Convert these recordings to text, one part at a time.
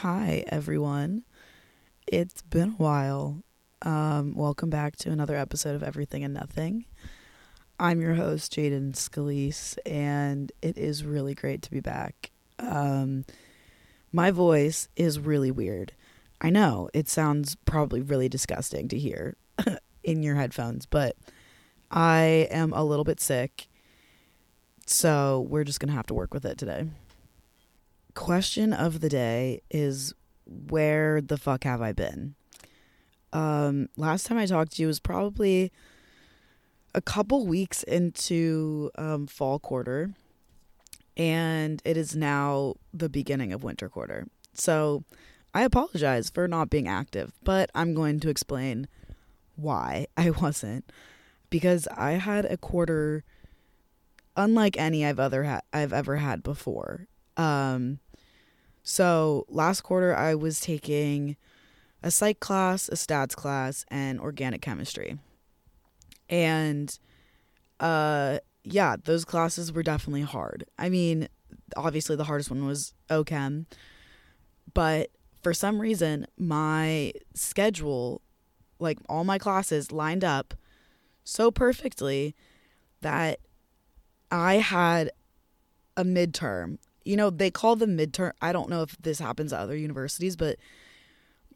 Hi, everyone. It's been a while. Um, welcome back to another episode of Everything and Nothing. I'm your host, Jaden Scalise, and it is really great to be back. Um, my voice is really weird. I know it sounds probably really disgusting to hear in your headphones, but I am a little bit sick, so we're just going to have to work with it today question of the day is where the fuck have I been? Um, last time I talked to you was probably a couple weeks into um, fall quarter, and it is now the beginning of winter quarter. So I apologize for not being active, but I'm going to explain why I wasn't because I had a quarter unlike any I've other ha- I've ever had before. Um, so last quarter, I was taking a psych class, a stats class, and organic chemistry. And uh, yeah, those classes were definitely hard. I mean, obviously, the hardest one was OChem, but for some reason, my schedule, like all my classes, lined up so perfectly that I had a midterm you know, they call them midterm. I don't know if this happens at other universities, but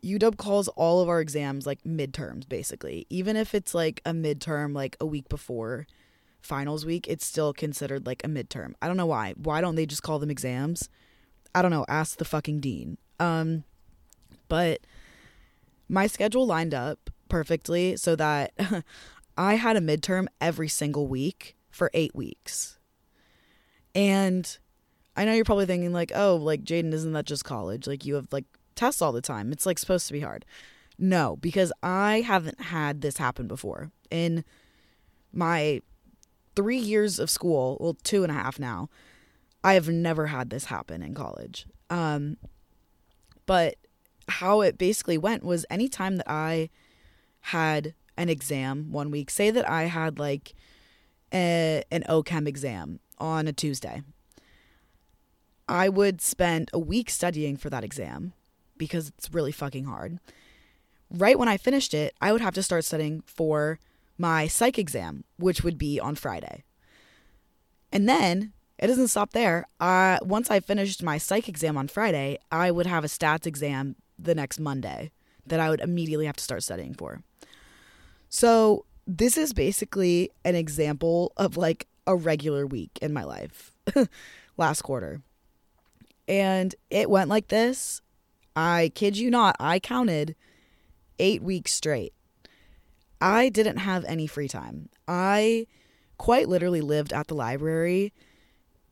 UW calls all of our exams like midterms, basically. Even if it's like a midterm, like a week before finals week, it's still considered like a midterm. I don't know why. Why don't they just call them exams? I don't know. Ask the fucking dean. Um, but my schedule lined up perfectly so that I had a midterm every single week for eight weeks. And I know you're probably thinking like, oh, like Jaden, isn't that just college? Like you have like tests all the time. It's like supposed to be hard. No, because I haven't had this happen before. In my three years of school, well, two and a half now, I have never had this happen in college. Um, but how it basically went was anytime that I had an exam one week, say that I had like a, an OChem exam on a Tuesday I would spend a week studying for that exam because it's really fucking hard. Right when I finished it, I would have to start studying for my psych exam, which would be on Friday. And then it doesn't stop there. Uh, once I finished my psych exam on Friday, I would have a stats exam the next Monday that I would immediately have to start studying for. So, this is basically an example of like a regular week in my life last quarter. And it went like this. I kid you not, I counted eight weeks straight. I didn't have any free time. I quite literally lived at the library.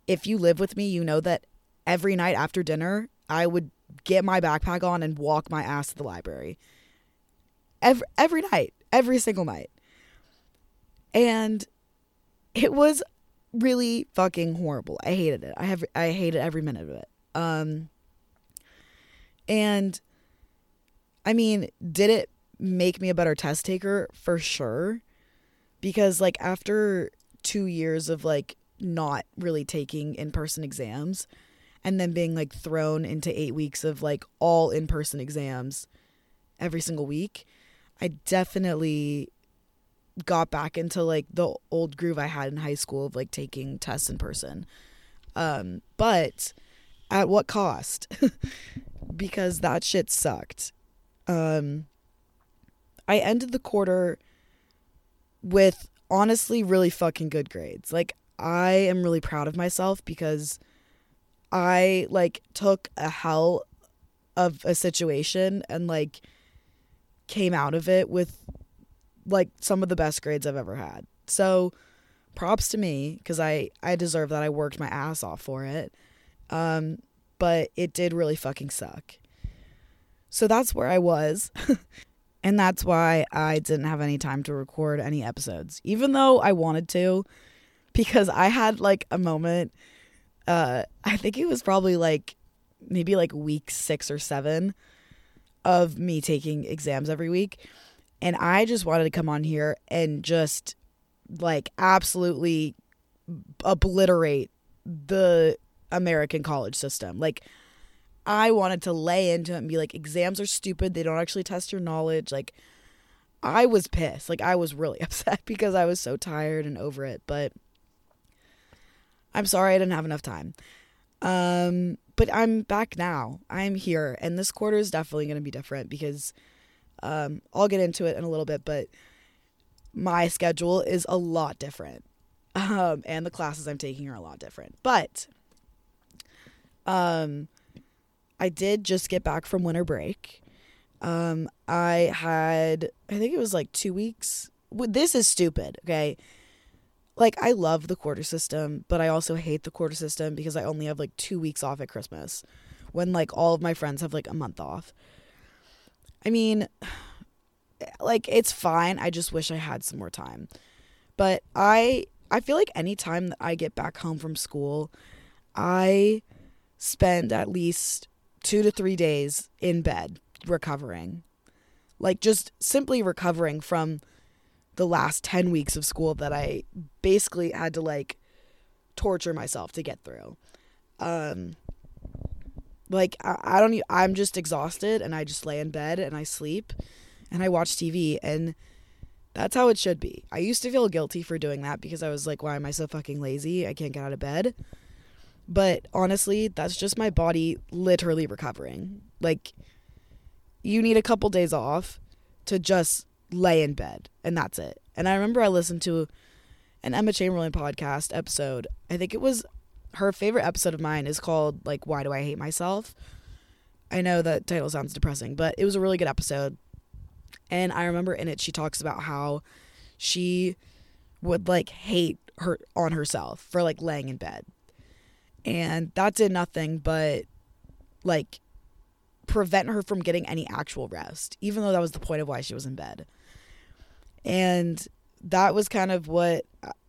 If you live with me, you know that every night after dinner, I would get my backpack on and walk my ass to the library. Every every night, every single night. And it was really fucking horrible. I hated it. I have I hated every minute of it. Um, and I mean, did it make me a better test taker? For sure. Because, like, after two years of like not really taking in person exams and then being like thrown into eight weeks of like all in person exams every single week, I definitely got back into like the old groove I had in high school of like taking tests in person. Um, but at what cost? because that shit sucked. Um, I ended the quarter with honestly really fucking good grades. Like I am really proud of myself because I like took a hell of a situation and like came out of it with like some of the best grades I've ever had. So props to me because I I deserve that. I worked my ass off for it. Um, but it did really fucking suck. So that's where I was. and that's why I didn't have any time to record any episodes, even though I wanted to, because I had like a moment. Uh, I think it was probably like maybe like week six or seven of me taking exams every week. And I just wanted to come on here and just like absolutely obliterate the American college system. Like, I wanted to lay into it and be like, exams are stupid. They don't actually test your knowledge. Like, I was pissed. Like, I was really upset because I was so tired and over it. But I'm sorry I didn't have enough time. Um, but I'm back now. I'm here. And this quarter is definitely going to be different because um, I'll get into it in a little bit. But my schedule is a lot different. Um, and the classes I'm taking are a lot different. But um, I did just get back from winter break. Um, I had, I think it was like two weeks. This is stupid, okay? Like, I love the quarter system, but I also hate the quarter system because I only have like two weeks off at Christmas when like all of my friends have like a month off. I mean, like, it's fine. I just wish I had some more time. But I, I feel like anytime that I get back home from school, I spend at least two to three days in bed recovering. Like just simply recovering from the last 10 weeks of school that I basically had to like torture myself to get through. Um, like I, I don't I'm just exhausted and I just lay in bed and I sleep and I watch TV and that's how it should be. I used to feel guilty for doing that because I was like, why am I so fucking lazy? I can't get out of bed. But honestly, that's just my body literally recovering. Like, you need a couple days off to just lay in bed, and that's it. And I remember I listened to an Emma Chamberlain podcast episode. I think it was her favorite episode of mine is called like Why Do I Hate Myself? I know that title sounds depressing, but it was a really good episode. And I remember in it she talks about how she would like hate her on herself for like laying in bed and that did nothing but like prevent her from getting any actual rest, even though that was the point of why she was in bed. And that was kind of what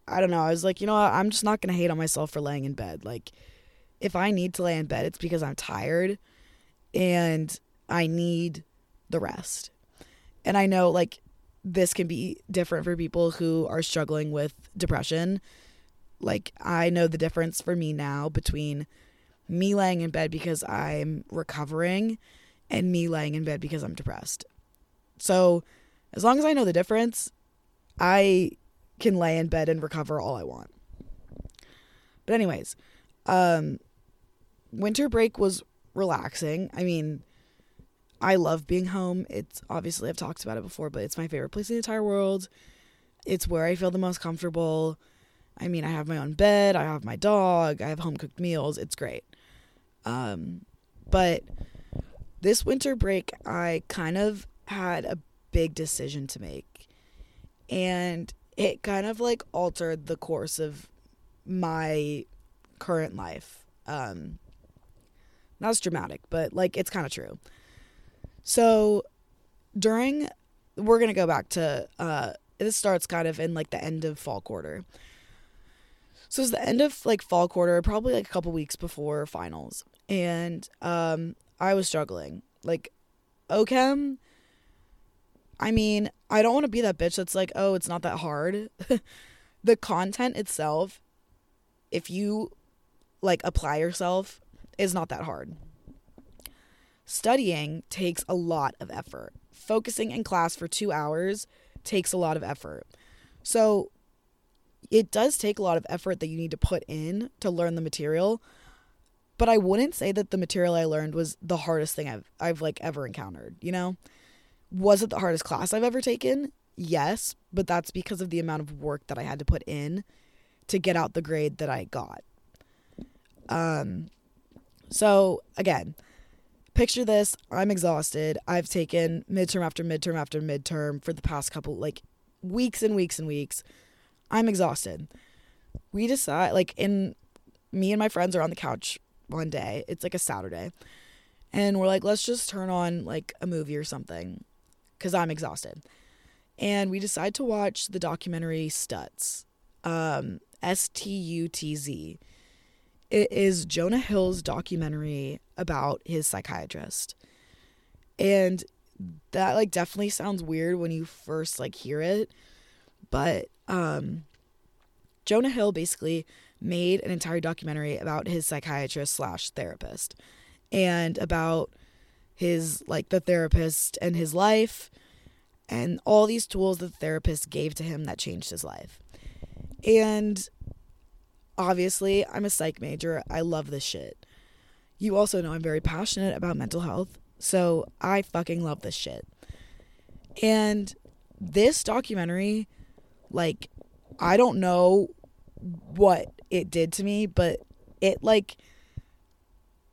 I don't know. I was like, you know what? I'm just not going to hate on myself for laying in bed. Like, if I need to lay in bed, it's because I'm tired and I need the rest. And I know, like, this can be different for people who are struggling with depression like, I know the difference for me now between me laying in bed because I'm recovering and me laying in bed because I'm depressed. So, as long as I know the difference, I can lay in bed and recover all I want. But anyways, um winter break was relaxing. I mean, I love being home. It's obviously I've talked about it before, but it's my favorite place in the entire world. It's where I feel the most comfortable. I mean, I have my own bed, I have my dog, I have home cooked meals. It's great. Um, but this winter break, I kind of had a big decision to make. And it kind of like altered the course of my current life. Um, not as dramatic, but like it's kind of true. So during, we're going to go back to, uh, this starts kind of in like the end of fall quarter. So it's the end of like fall quarter, probably like a couple weeks before finals. And um I was struggling. Like OChem I mean, I don't want to be that bitch that's like, "Oh, it's not that hard." the content itself if you like apply yourself is not that hard. Studying takes a lot of effort. Focusing in class for 2 hours takes a lot of effort. So, it does take a lot of effort that you need to put in to learn the material. But I wouldn't say that the material I learned was the hardest thing I've I've like ever encountered, you know? Was it the hardest class I've ever taken? Yes, but that's because of the amount of work that I had to put in to get out the grade that I got. Um so again, picture this, I'm exhausted. I've taken midterm after midterm after midterm for the past couple like weeks and weeks and weeks I'm exhausted. We decide, like, in me and my friends are on the couch one day. It's like a Saturday. And we're like, let's just turn on like a movie or something because I'm exhausted. And we decide to watch the documentary Stutz, um, S T U T Z. It is Jonah Hill's documentary about his psychiatrist. And that like definitely sounds weird when you first like hear it, but um, Jonah Hill basically made an entire documentary about his psychiatrist slash therapist. and about his like the therapist and his life and all these tools that the therapist gave to him that changed his life. And obviously, I'm a psych major. I love this shit. You also know I'm very passionate about mental health. So I fucking love this shit. And this documentary, like, I don't know what it did to me, but it, like,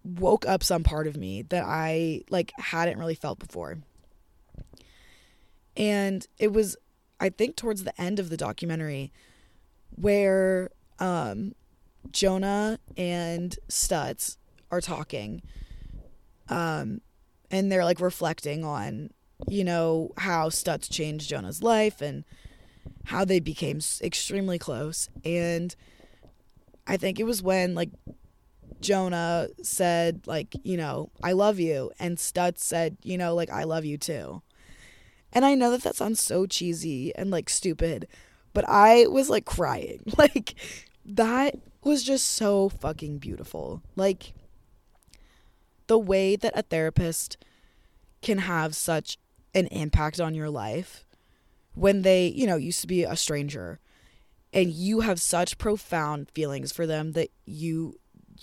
woke up some part of me that I, like, hadn't really felt before. And it was, I think, towards the end of the documentary where um, Jonah and Stutz are talking. Um, and they're like reflecting on, you know, how Stutz changed Jonah's life and how they became extremely close. And I think it was when like Jonah said like, you know, I love you and Stutz said, you know, like I love you too. And I know that that sounds so cheesy and like stupid, but I was like crying. Like that was just so fucking beautiful. Like the way that a therapist can have such an impact on your life when they, you know, used to be a stranger and you have such profound feelings for them that you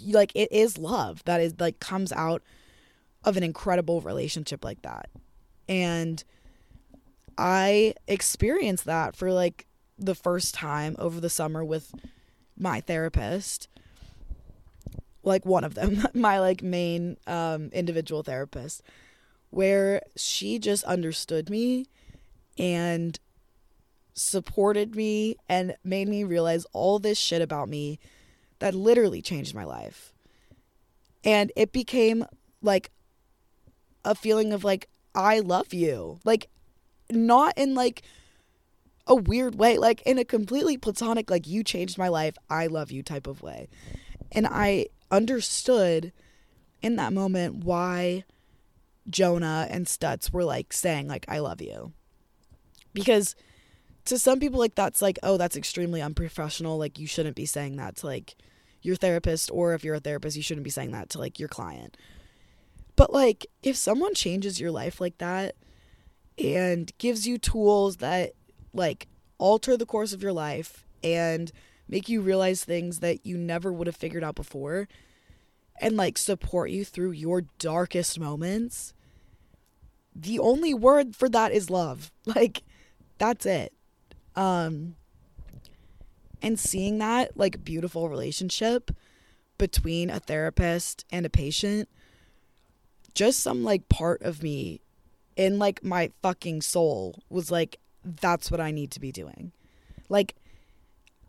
like it is love that is like comes out of an incredible relationship like that. And I experienced that for like the first time over the summer with my therapist like one of them my like main um individual therapist where she just understood me and supported me and made me realize all this shit about me that literally changed my life. And it became like a feeling of like I love you. Like not in like a weird way, like in a completely platonic, like you changed my life, I love you type of way. And I understood in that moment why Jonah and Stutz were like saying, like, I love you. Because to some people, like, that's like, oh, that's extremely unprofessional. Like, you shouldn't be saying that to like your therapist, or if you're a therapist, you shouldn't be saying that to like your client. But like, if someone changes your life like that and gives you tools that like alter the course of your life and make you realize things that you never would have figured out before and like support you through your darkest moments the only word for that is love like that's it um and seeing that like beautiful relationship between a therapist and a patient just some like part of me in like my fucking soul was like that's what I need to be doing. Like,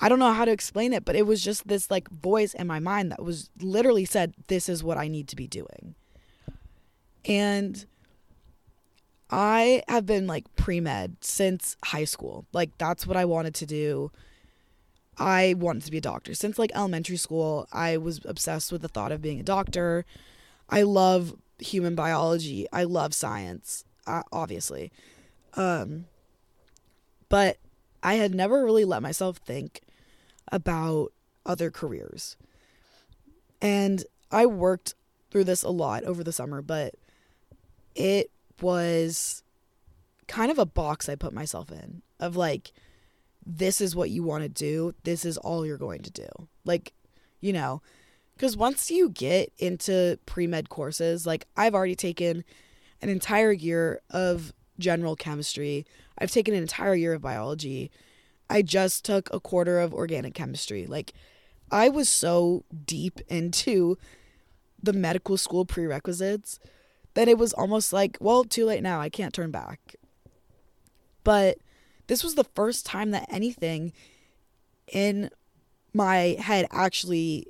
I don't know how to explain it, but it was just this like voice in my mind that was literally said, This is what I need to be doing. And I have been like pre med since high school. Like, that's what I wanted to do. I wanted to be a doctor. Since like elementary school, I was obsessed with the thought of being a doctor. I love human biology. I love science, uh, obviously. Um, but I had never really let myself think about other careers. And I worked through this a lot over the summer, but it was kind of a box I put myself in of like, this is what you want to do, this is all you're going to do. Like, you know, because once you get into pre med courses, like I've already taken an entire year of general chemistry. I've taken an entire year of biology. I just took a quarter of organic chemistry. Like, I was so deep into the medical school prerequisites that it was almost like, well, too late now. I can't turn back. But this was the first time that anything in my head actually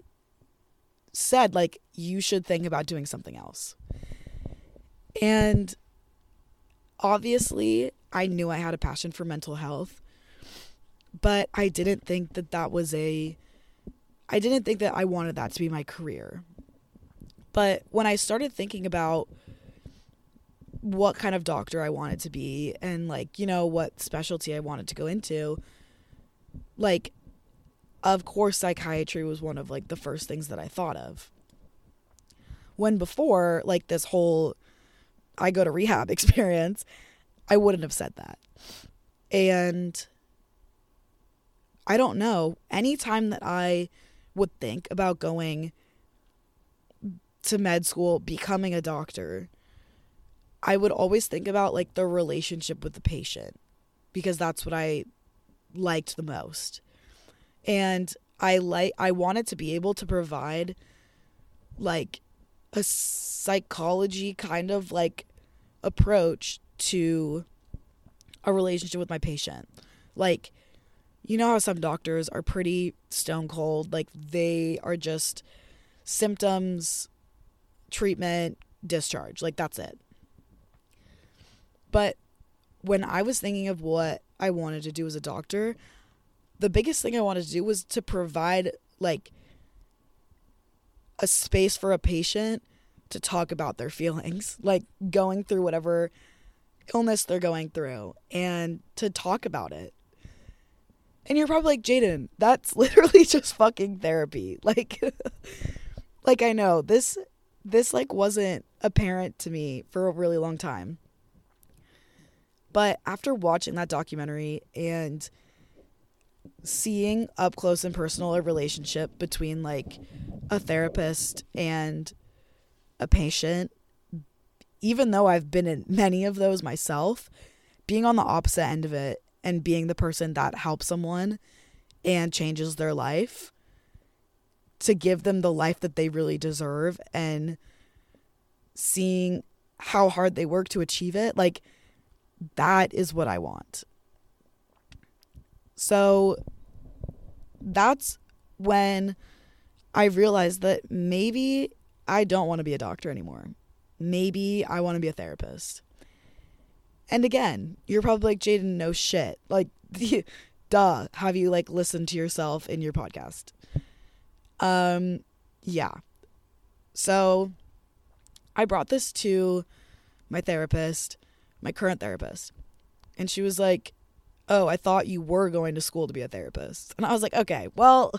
said, like, you should think about doing something else. And obviously, I knew I had a passion for mental health, but I didn't think that that was a I didn't think that I wanted that to be my career. But when I started thinking about what kind of doctor I wanted to be and like, you know, what specialty I wanted to go into, like of course psychiatry was one of like the first things that I thought of. When before, like this whole I go to rehab experience, I wouldn't have said that. And I don't know, anytime that I would think about going to med school, becoming a doctor, I would always think about like the relationship with the patient because that's what I liked the most. And I like I wanted to be able to provide like a psychology kind of like approach to a relationship with my patient. Like you know how some doctors are pretty stone cold, like they are just symptoms, treatment, discharge. Like that's it. But when I was thinking of what I wanted to do as a doctor, the biggest thing I wanted to do was to provide like a space for a patient to talk about their feelings, like going through whatever illness they're going through and to talk about it. And you're probably like, Jaden, that's literally just fucking therapy. Like like I know this this like wasn't apparent to me for a really long time. But after watching that documentary and seeing up close and personal a relationship between like a therapist and a patient, even though I've been in many of those myself, being on the opposite end of it and being the person that helps someone and changes their life to give them the life that they really deserve and seeing how hard they work to achieve it like that is what I want. So that's when I realized that maybe I don't want to be a doctor anymore. Maybe I want to be a therapist. And again, you're probably like, Jaden, no shit. Like, duh, have you like listened to yourself in your podcast? Um, yeah. So I brought this to my therapist, my current therapist, and she was like, Oh, I thought you were going to school to be a therapist. And I was like, Okay, well,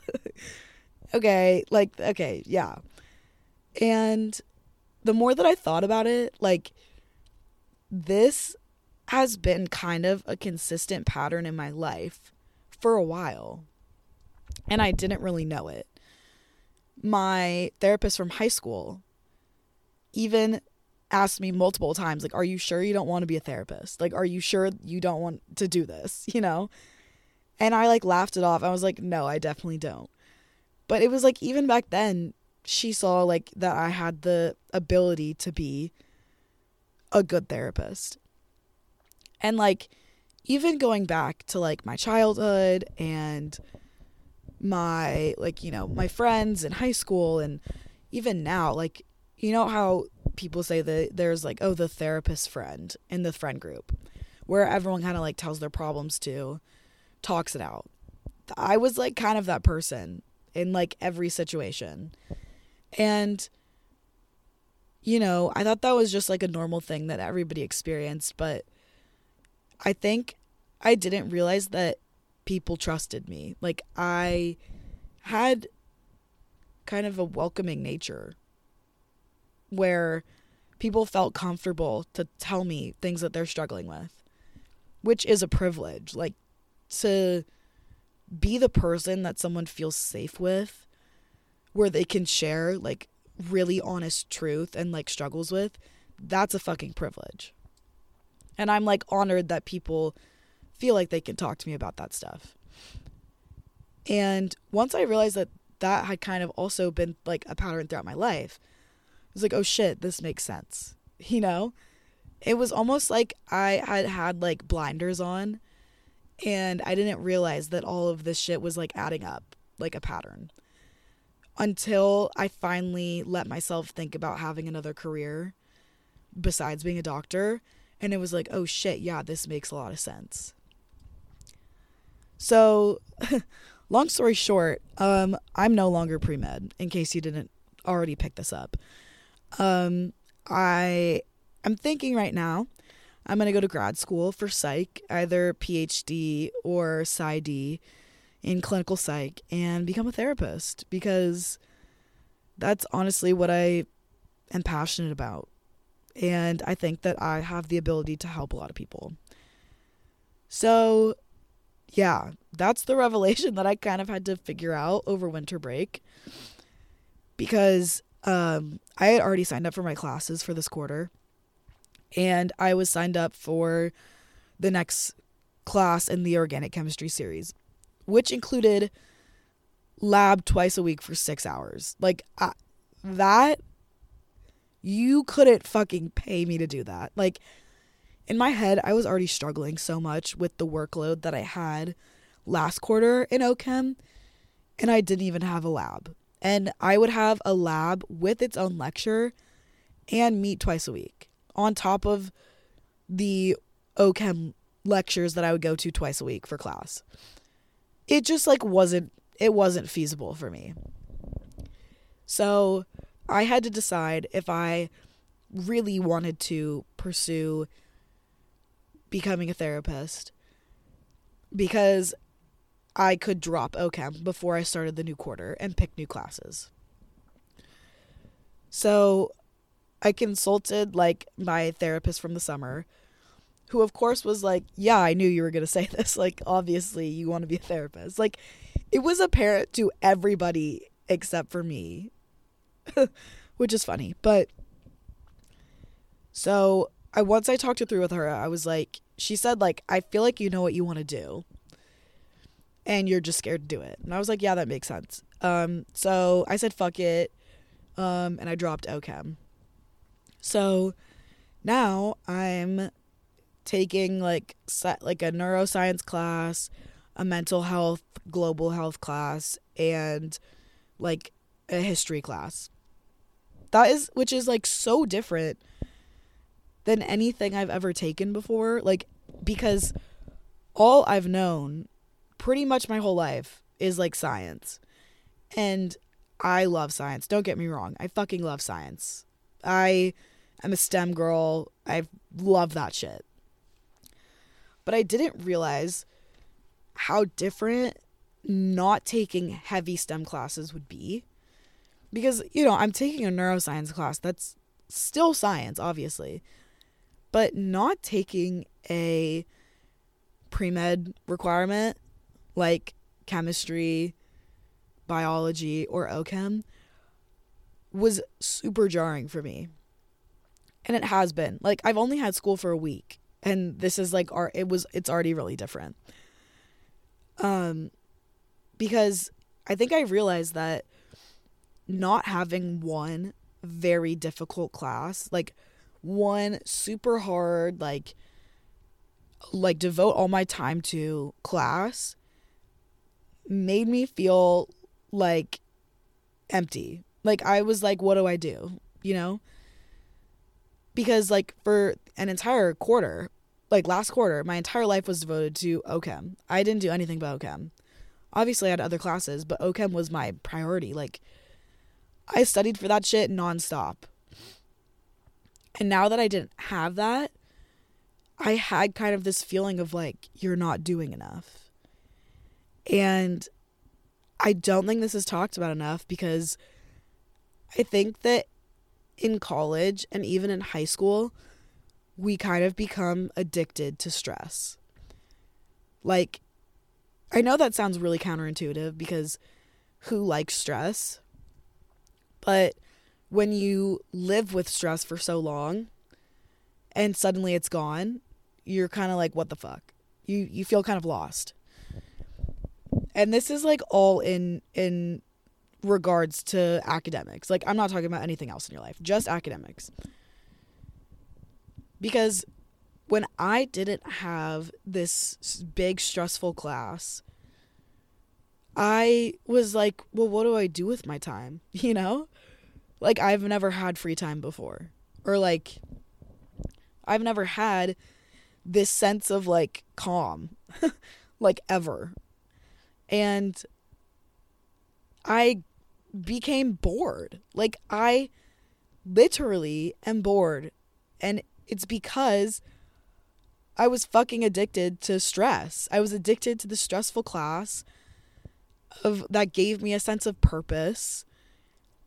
okay, like, okay, yeah. And the more that I thought about it, like, this has been kind of a consistent pattern in my life for a while. And I didn't really know it. My therapist from high school even asked me multiple times, like, are you sure you don't want to be a therapist? Like, are you sure you don't want to do this? You know? And I like laughed it off. I was like, no, I definitely don't. But it was like, even back then, she saw like that I had the ability to be a good therapist. And like even going back to like my childhood and my like you know my friends in high school and even now like you know how people say that there's like oh the therapist friend in the friend group where everyone kind of like tells their problems to talks it out. I was like kind of that person in like every situation. And you know i thought that was just like a normal thing that everybody experienced but I think I didn't realize that people trusted me. Like I had kind of a welcoming nature where people felt comfortable to tell me things that they're struggling with, which is a privilege. Like to be the person that someone feels safe with where they can share like really honest truth and like struggles with, that's a fucking privilege. And I'm like honored that people feel like they can talk to me about that stuff. And once I realized that that had kind of also been like a pattern throughout my life, was like, oh shit, this makes sense. You know? It was almost like I had had like blinders on and I didn't realize that all of this shit was like adding up like a pattern until I finally let myself think about having another career besides being a doctor and it was like, oh shit, yeah, this makes a lot of sense. So, long story short, um, I'm no longer pre med. In case you didn't already pick this up, um, I I'm thinking right now. I'm gonna go to grad school for psych, either PhD or PsyD in clinical psych, and become a therapist because that's honestly what I am passionate about. And I think that I have the ability to help a lot of people. So, yeah, that's the revelation that I kind of had to figure out over winter break because um, I had already signed up for my classes for this quarter and I was signed up for the next class in the organic chemistry series, which included lab twice a week for six hours. Like, I, that, you couldn't fucking pay me to do that. Like, in my head, I was already struggling so much with the workload that I had last quarter in OChem, and I didn't even have a lab. And I would have a lab with its own lecture and meet twice a week on top of the OChem lectures that I would go to twice a week for class. It just like wasn't it wasn't feasible for me. So, I had to decide if I really wanted to pursue becoming a therapist because I could drop OChem before I started the new quarter and pick new classes. So I consulted like my therapist from the summer, who of course was like, Yeah, I knew you were going to say this. Like, obviously, you want to be a therapist. Like, it was apparent to everybody except for me, which is funny. But so I once I talked it through with her, I was like, she said like, I feel like you know what you want to do, and you're just scared to do it. And I was like, yeah, that makes sense. Um, so I said fuck it, um, and I dropped OChem. So now I'm taking like like a neuroscience class, a mental health, global health class, and like a history class. That is which is like so different than anything I've ever taken before. Like, because all I've known pretty much my whole life is like science. And I love science. Don't get me wrong. I fucking love science. I am a STEM girl. I love that shit. But I didn't realize how different not taking heavy STEM classes would be. Because, you know, I'm taking a neuroscience class. That's still science, obviously but not taking a pre med requirement like chemistry, biology, or OChem was super jarring for me. And it has been. Like I've only had school for a week and this is like our it was it's already really different. Um because I think I realized that not having one very difficult class, like one super hard like like devote all my time to class made me feel like empty. Like I was like what do I do? You know? Because like for an entire quarter, like last quarter, my entire life was devoted to OChem. I didn't do anything but OChem. Obviously I had other classes, but OChem was my priority. Like I studied for that shit nonstop. And now that I didn't have that, I had kind of this feeling of like, you're not doing enough. And I don't think this is talked about enough because I think that in college and even in high school, we kind of become addicted to stress. Like, I know that sounds really counterintuitive because who likes stress? But when you live with stress for so long and suddenly it's gone, you're kind of like what the fuck? You you feel kind of lost. And this is like all in in regards to academics. Like I'm not talking about anything else in your life, just academics. Because when I didn't have this big stressful class, I was like, well, what do I do with my time? You know? like I've never had free time before. Or like I've never had this sense of like calm like ever. And I became bored. Like I literally am bored. And it's because I was fucking addicted to stress. I was addicted to the stressful class of that gave me a sense of purpose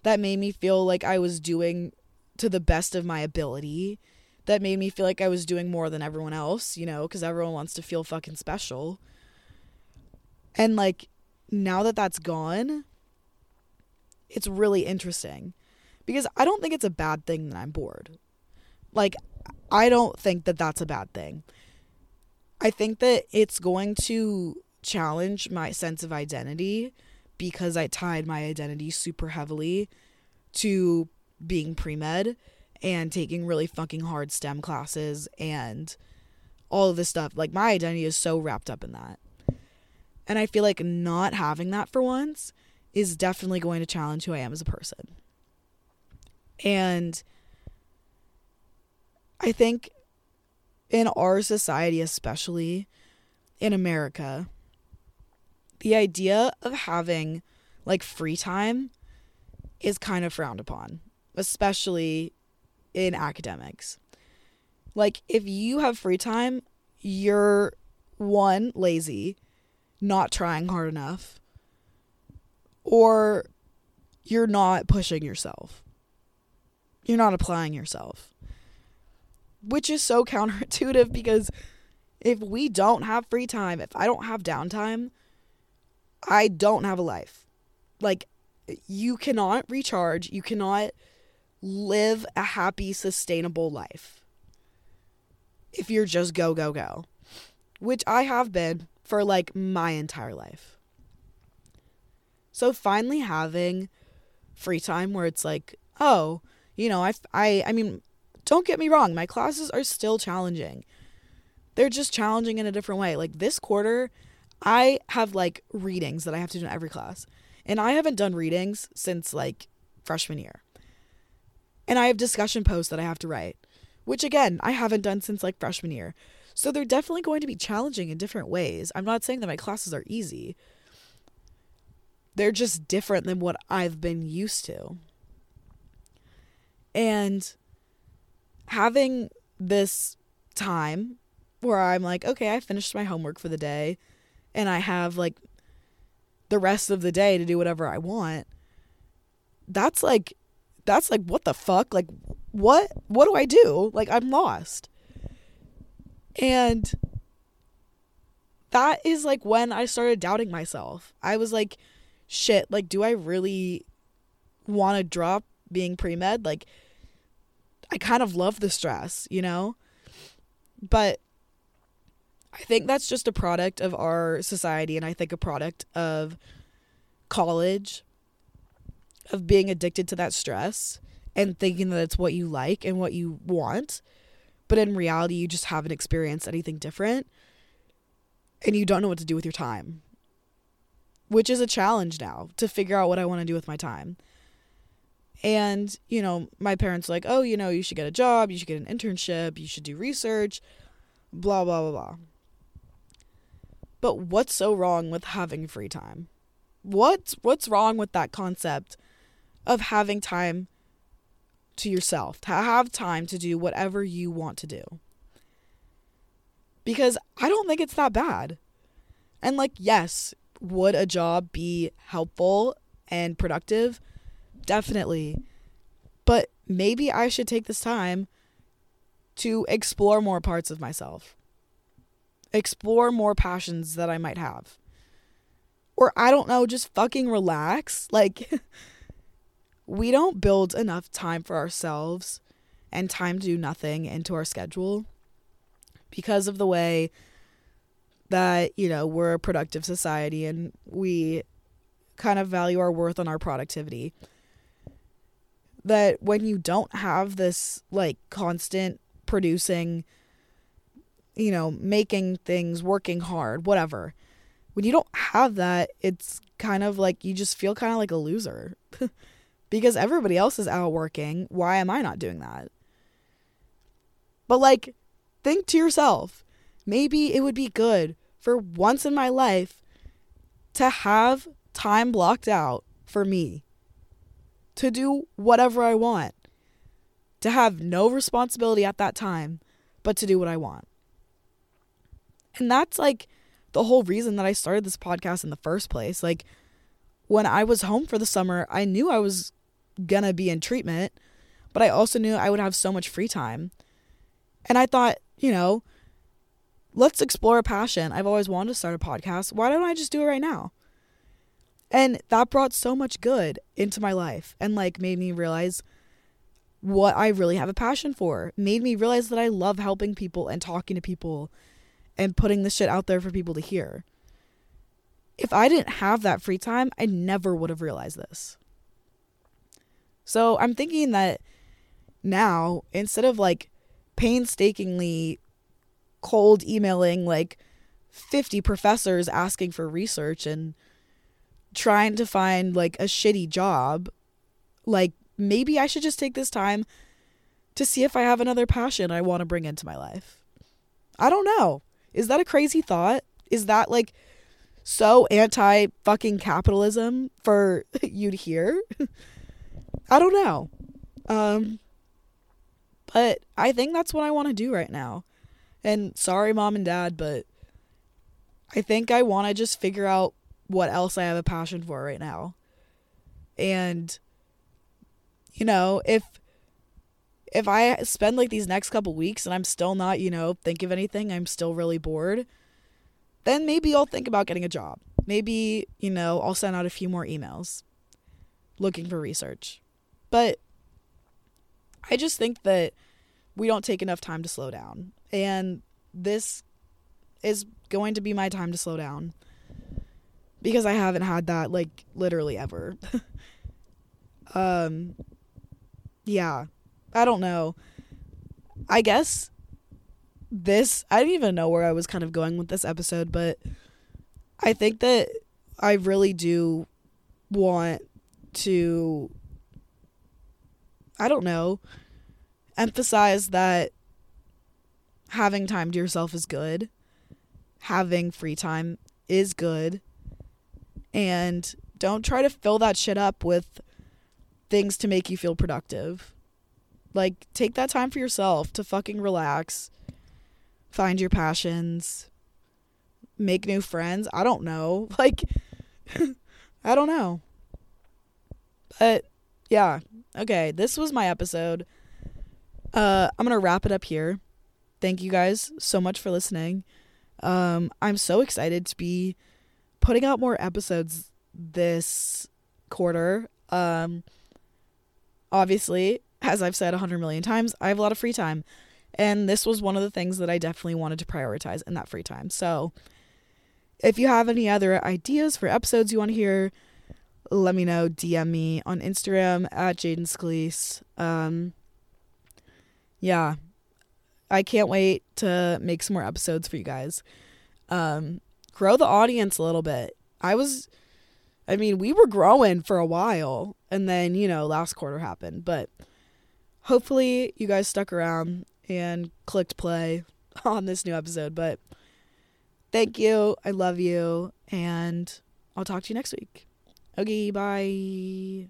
that made me feel like I was doing to the best of my ability that made me feel like I was doing more than everyone else, you know, because everyone wants to feel fucking special. And like now that that's gone, it's really interesting because I don't think it's a bad thing that I'm bored. Like, I don't think that that's a bad thing. I think that it's going to challenge my sense of identity because I tied my identity super heavily to being pre med and taking really fucking hard STEM classes and all of this stuff. Like, my identity is so wrapped up in that. And I feel like not having that for once is definitely going to challenge who I am as a person. And I think in our society, especially in America, the idea of having like free time is kind of frowned upon, especially in academics. Like, if you have free time, you're one, lazy, not trying hard enough, or you're not pushing yourself. You're not applying yourself. Which is so counterintuitive because if we don't have free time, if I don't have downtime, I don't have a life. Like, you cannot recharge, you cannot live a happy, sustainable life if you're just go, go, go, which I have been for like my entire life. So finally having free time where it's like, oh, you know, I, I, I mean, don't get me wrong, my classes are still challenging. They're just challenging in a different way. Like this quarter, I have like readings that I have to do in every class. And I haven't done readings since like freshman year. And I have discussion posts that I have to write, which again, I haven't done since like freshman year. So they're definitely going to be challenging in different ways. I'm not saying that my classes are easy, they're just different than what I've been used to. And having this time where I'm like, okay, I finished my homework for the day and I have like the rest of the day to do whatever I want. That's like that's like what the fuck? Like what what do I do? Like I'm lost. And that is like when I started doubting myself. I was like shit, like, do I really want to drop being pre med? Like, I kind of love the stress, you know? But I think that's just a product of our society, and I think a product of college, of being addicted to that stress and thinking that it's what you like and what you want. But in reality, you just haven't experienced anything different and you don't know what to do with your time which is a challenge now to figure out what I want to do with my time. And, you know, my parents like, "Oh, you know, you should get a job, you should get an internship, you should do research, blah blah blah blah." But what's so wrong with having free time? What's what's wrong with that concept of having time to yourself, to have time to do whatever you want to do? Because I don't think it's that bad. And like, yes, would a job be helpful and productive? Definitely. But maybe I should take this time to explore more parts of myself, explore more passions that I might have. Or I don't know, just fucking relax. Like, we don't build enough time for ourselves and time to do nothing into our schedule because of the way that, you know, we're a productive society and we kind of value our worth on our productivity. That when you don't have this like constant producing, you know, making things, working hard, whatever, when you don't have that, it's kind of like you just feel kind of like a loser because everybody else is out working. Why am I not doing that? But like, think to yourself maybe it would be good for once in my life to have time blocked out for me to do whatever I want, to have no responsibility at that time, but to do what I want. And that's like the whole reason that I started this podcast in the first place. Like, when I was home for the summer, I knew I was gonna be in treatment, but I also knew I would have so much free time. And I thought, you know, let's explore a passion. I've always wanted to start a podcast. Why don't I just do it right now? And that brought so much good into my life and like made me realize what I really have a passion for. Made me realize that I love helping people and talking to people and putting this shit out there for people to hear. If I didn't have that free time, I never would have realized this. So I'm thinking that now, instead of like painstakingly cold emailing like 50 professors asking for research and trying to find like a shitty job, like maybe I should just take this time to see if I have another passion I want to bring into my life. I don't know. Is that a crazy thought? Is that like so anti fucking capitalism for you to hear? I don't know. Um but I think that's what I want to do right now. And sorry mom and dad, but I think I want to just figure out what else I have a passion for right now. And you know, if if I spend like these next couple weeks and I'm still not, you know, think of anything, I'm still really bored, then maybe I'll think about getting a job. Maybe, you know, I'll send out a few more emails looking for research. But I just think that we don't take enough time to slow down. And this is going to be my time to slow down because I haven't had that like literally ever. um yeah. I don't know. I guess this I didn't even know where I was kind of going with this episode, but I think that I really do want to I don't know, emphasize that having time to yourself is good. Having free time is good. And don't try to fill that shit up with things to make you feel productive. Like, take that time for yourself to fucking relax, find your passions, make new friends. I don't know. Like, I don't know. But, yeah. Okay, this was my episode. Uh, I'm to wrap it up here. Thank you guys so much for listening. Um, I'm so excited to be putting out more episodes this quarter. Um, obviously, as I've said a hundred million times, I have a lot of free time. And this was one of the things that I definitely wanted to prioritize in that free time. So if you have any other ideas for episodes you want to hear, let me know. DM me on Instagram at Jaden Scalise. Um, yeah. I can't wait to make some more episodes for you guys. Um, grow the audience a little bit. I was I mean, we were growing for a while and then, you know, last quarter happened, but hopefully you guys stuck around and clicked play on this new episode, but thank you. I love you and I'll talk to you next week. Okay, bye.